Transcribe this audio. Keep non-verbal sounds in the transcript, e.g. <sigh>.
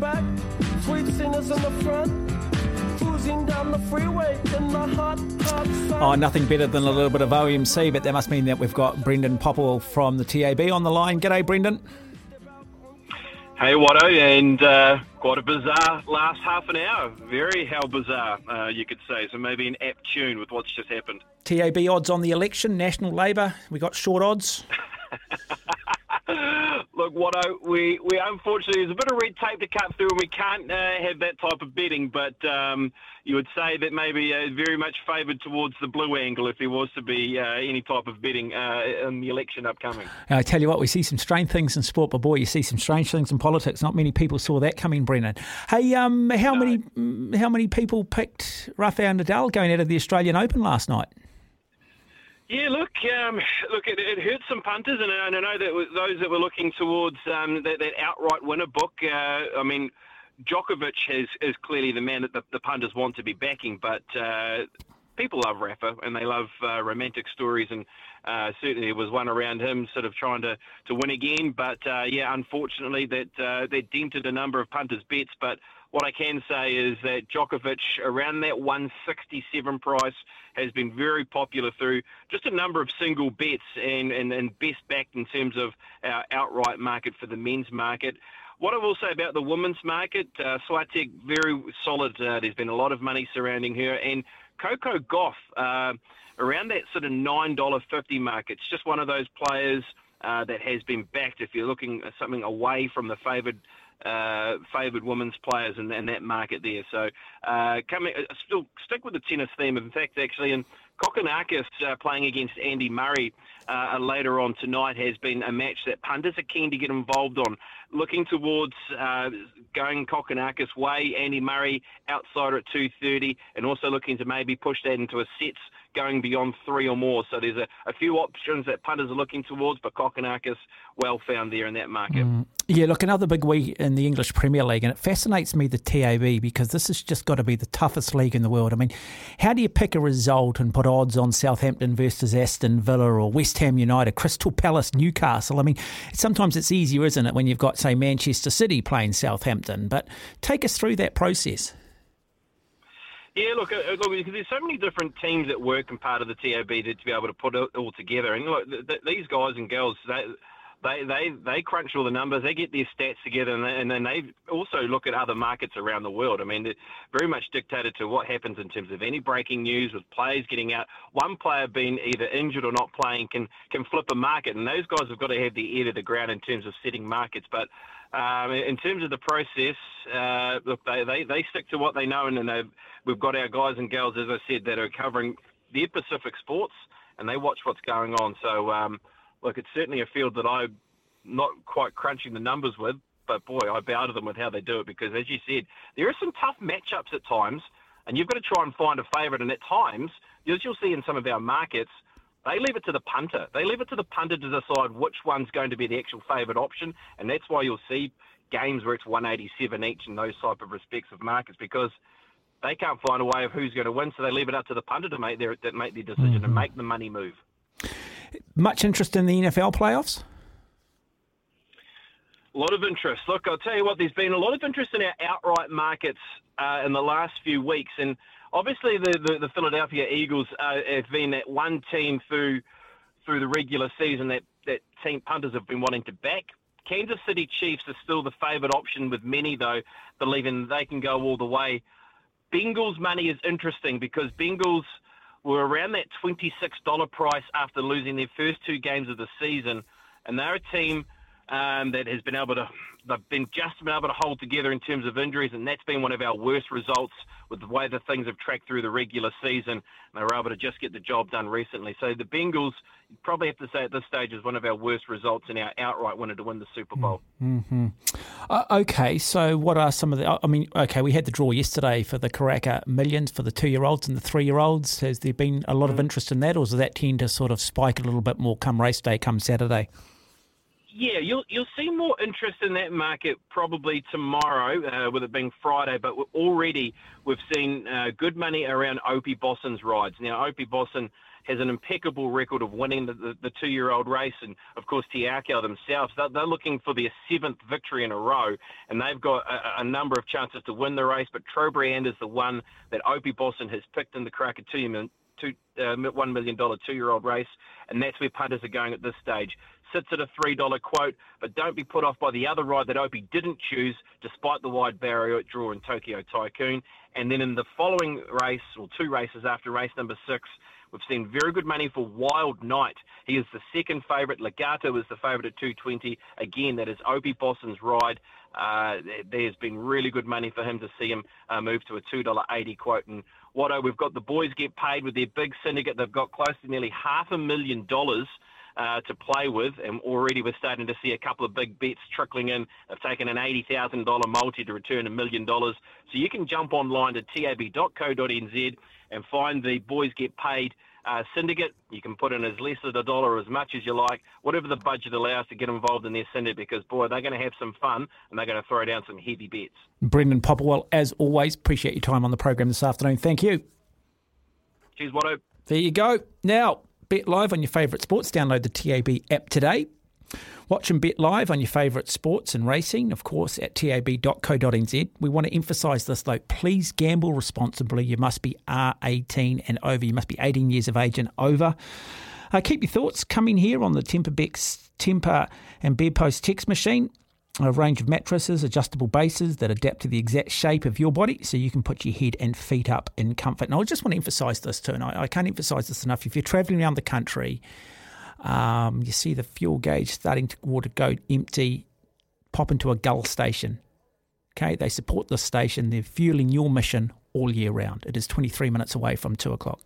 back, sweet singers in the front. Cruising down the freeway in the hot, hot sun. Oh, nothing better than a little bit of OMC, but that must mean that we've got Brendan Popple from the TAB on the line. G'day, Brendan. Hey, Watto, and uh, quite a bizarre last half an hour. Very how bizarre, uh, you could say. So maybe an apt tune with what's just happened. TAB odds on the election, National Labour. We got short odds. <laughs> Look, Watto, we, we unfortunately there's a bit of red tape to cut through, and we can't uh, have that type of betting. But um, you would say that maybe uh, very much favoured towards the blue angle if there was to be uh, any type of betting uh, in the election upcoming. I tell you what, we see some strange things in sport, but boy, you see some strange things in politics. Not many people saw that coming, Brennan. Hey, um, how no. many how many people picked Rafael Nadal going out of the Australian Open last night? Yeah, look, um, look, it, it hurt some punters, and, and I know that those that were looking towards um, that, that, outright winner book. Uh, I mean, Djokovic is, is clearly the man that the, the punters want to be backing, but uh, people love Rafa and they love uh, romantic stories, and uh, certainly there was one around him sort of trying to, to win again. But uh, yeah, unfortunately, that uh, that dented a number of punters' bets, but what I can say is that Djokovic, around that 167 price, has been very popular through just a number of single bets and, and, and best backed in terms of our outright market for the men's market. What I will say about the women's market, uh, Swiatek, very solid. Uh, there's been a lot of money surrounding her. And Coco Gauff, uh, around that sort of $9.50 mark. It's just one of those players uh, that has been backed. If you're looking at something away from the favoured uh, favoured women's players in, that market there. So uh, coming, uh, still stick with the tennis theme. In fact, actually, and Kokkinakis uh, playing against Andy Murray uh, later on tonight has been a match that punters are keen to get involved on. Looking towards uh, going Kokkinakis way, Andy Murray outsider at 2.30, and also looking to maybe push that into a sets going beyond three or more. So there's a, a few options that punters are looking towards, but Kokkinakis well found there in that market. Mm. Yeah, look, another big week in the English Premier League, and it fascinates me, the TAB, because this has just got to be the toughest league in the world. I mean, how do you pick a result and put odds on Southampton versus Aston Villa or West Ham United, Crystal Palace, Newcastle? I mean, sometimes it's easier, isn't it, when you've got, say, Manchester City playing Southampton? But take us through that process. Yeah, look, uh, look, because there's so many different teams that work and part of the TAB to, to be able to put it all together. And look, th- th- these guys and girls, they, they they they crunch all the numbers. They get their stats together, and, they, and then they also look at other markets around the world. I mean, it's very much dictated to what happens in terms of any breaking news with players getting out. One player being either injured or not playing can can flip a market, and those guys have got to have the ear to the ground in terms of setting markets. But um, in terms of the process, uh, look, they, they, they stick to what they know, and, and we've got our guys and girls, as I said, that are covering their Pacific sports, and they watch what's going on. So, um, look, it's certainly a field that I'm not quite crunching the numbers with, but boy, I bow to them with how they do it because, as you said, there are some tough matchups at times, and you've got to try and find a favourite. And at times, as you'll see in some of our markets, they leave it to the punter. They leave it to the punter to decide which one's going to be the actual favourite option, and that's why you'll see games where it's 187 each in those type of respects of markets because they can't find a way of who's going to win, so they leave it up to the punter to make their to make their decision mm-hmm. and make the money move. Much interest in the NFL playoffs. A lot of interest. Look, I'll tell you what. There's been a lot of interest in our outright markets uh, in the last few weeks, and obviously the, the, the Philadelphia Eagles uh, have been that one team through through the regular season that, that team punters have been wanting to back. Kansas City Chiefs are still the favourite option with many, though, believing they can go all the way. Bengals money is interesting because Bengals were around that $26 price after losing their first two games of the season, and they're a team um, that has been able to they've been just been able to hold together in terms of injuries, and that's been one of our worst results with the way the things have tracked through the regular season. They were able to just get the job done recently. So the Bengals, you probably have to say at this stage, is one of our worst results in our outright winner to win the Super Bowl. Mm-hmm. Uh, okay, so what are some of the? I mean, okay, we had the draw yesterday for the Karaka Millions for the two-year-olds and the three-year-olds. Has there been a lot of interest in that, or does that tend to sort of spike a little bit more come race day, come Saturday? Yeah, you'll you'll see more interest in that market probably tomorrow, uh, with it being Friday. But already we've seen uh, good money around Opie Bosson's rides. Now, Opie Bosson has an impeccable record of winning the, the, the two-year-old race, and of course Te Akau themselves. They're, they're, looking for their seventh victory in a row, and they've got a, a number of chances to win the race. But Trowbridge End is the one that Opie Bosson has picked in the Krakatoa two, uh, $1 million two year old race, and that's where punters are going at this stage. Sits at a $3 quote, but don't be put off by the other ride that Opie didn't choose, despite the wide barrier draw in Tokyo Tycoon. And then in the following race, or two races after race number six, We've seen very good money for Wild Knight. He is the second favourite. Legarto is the favourite at 220. Again, that is Opie Bosson's ride. Uh, there's been really good money for him to see him uh, move to a $2.80 quote. And Watto, we've got the boys get paid with their big syndicate. They've got close to nearly half a million dollars. Uh, to play with, and already we're starting to see a couple of big bets trickling in. They've taken an $80,000 multi to return a million dollars. So you can jump online to tab.co.nz and find the boys get paid uh, syndicate. You can put in as less as a dollar as much as you like, whatever the budget allows to get involved in their syndicate because, boy, they're going to have some fun and they're going to throw down some heavy bets. Brendan Popplewell, as always, appreciate your time on the program this afternoon. Thank you. Cheers, Watto. There you go. Now, bet live on your favourite sports. Download the TAB app today. Watch and bet live on your favourite sports and racing, of course, at tab.co.nz. We want to emphasise this though. Please gamble responsibly. You must be R18 and over. You must be 18 years of age and over. Uh, keep your thoughts coming here on the Tempur Bex Tempur and Bedpost text machine. A range of mattresses, adjustable bases that adapt to the exact shape of your body so you can put your head and feet up in comfort. And I just want to emphasise this too, and I, I can't emphasise this enough. If you're travelling around the country, um, you see the fuel gauge starting to go empty. Pop into a Gull station. Okay, they support this station. They're fueling your mission all year round. It is 23 minutes away from two o'clock.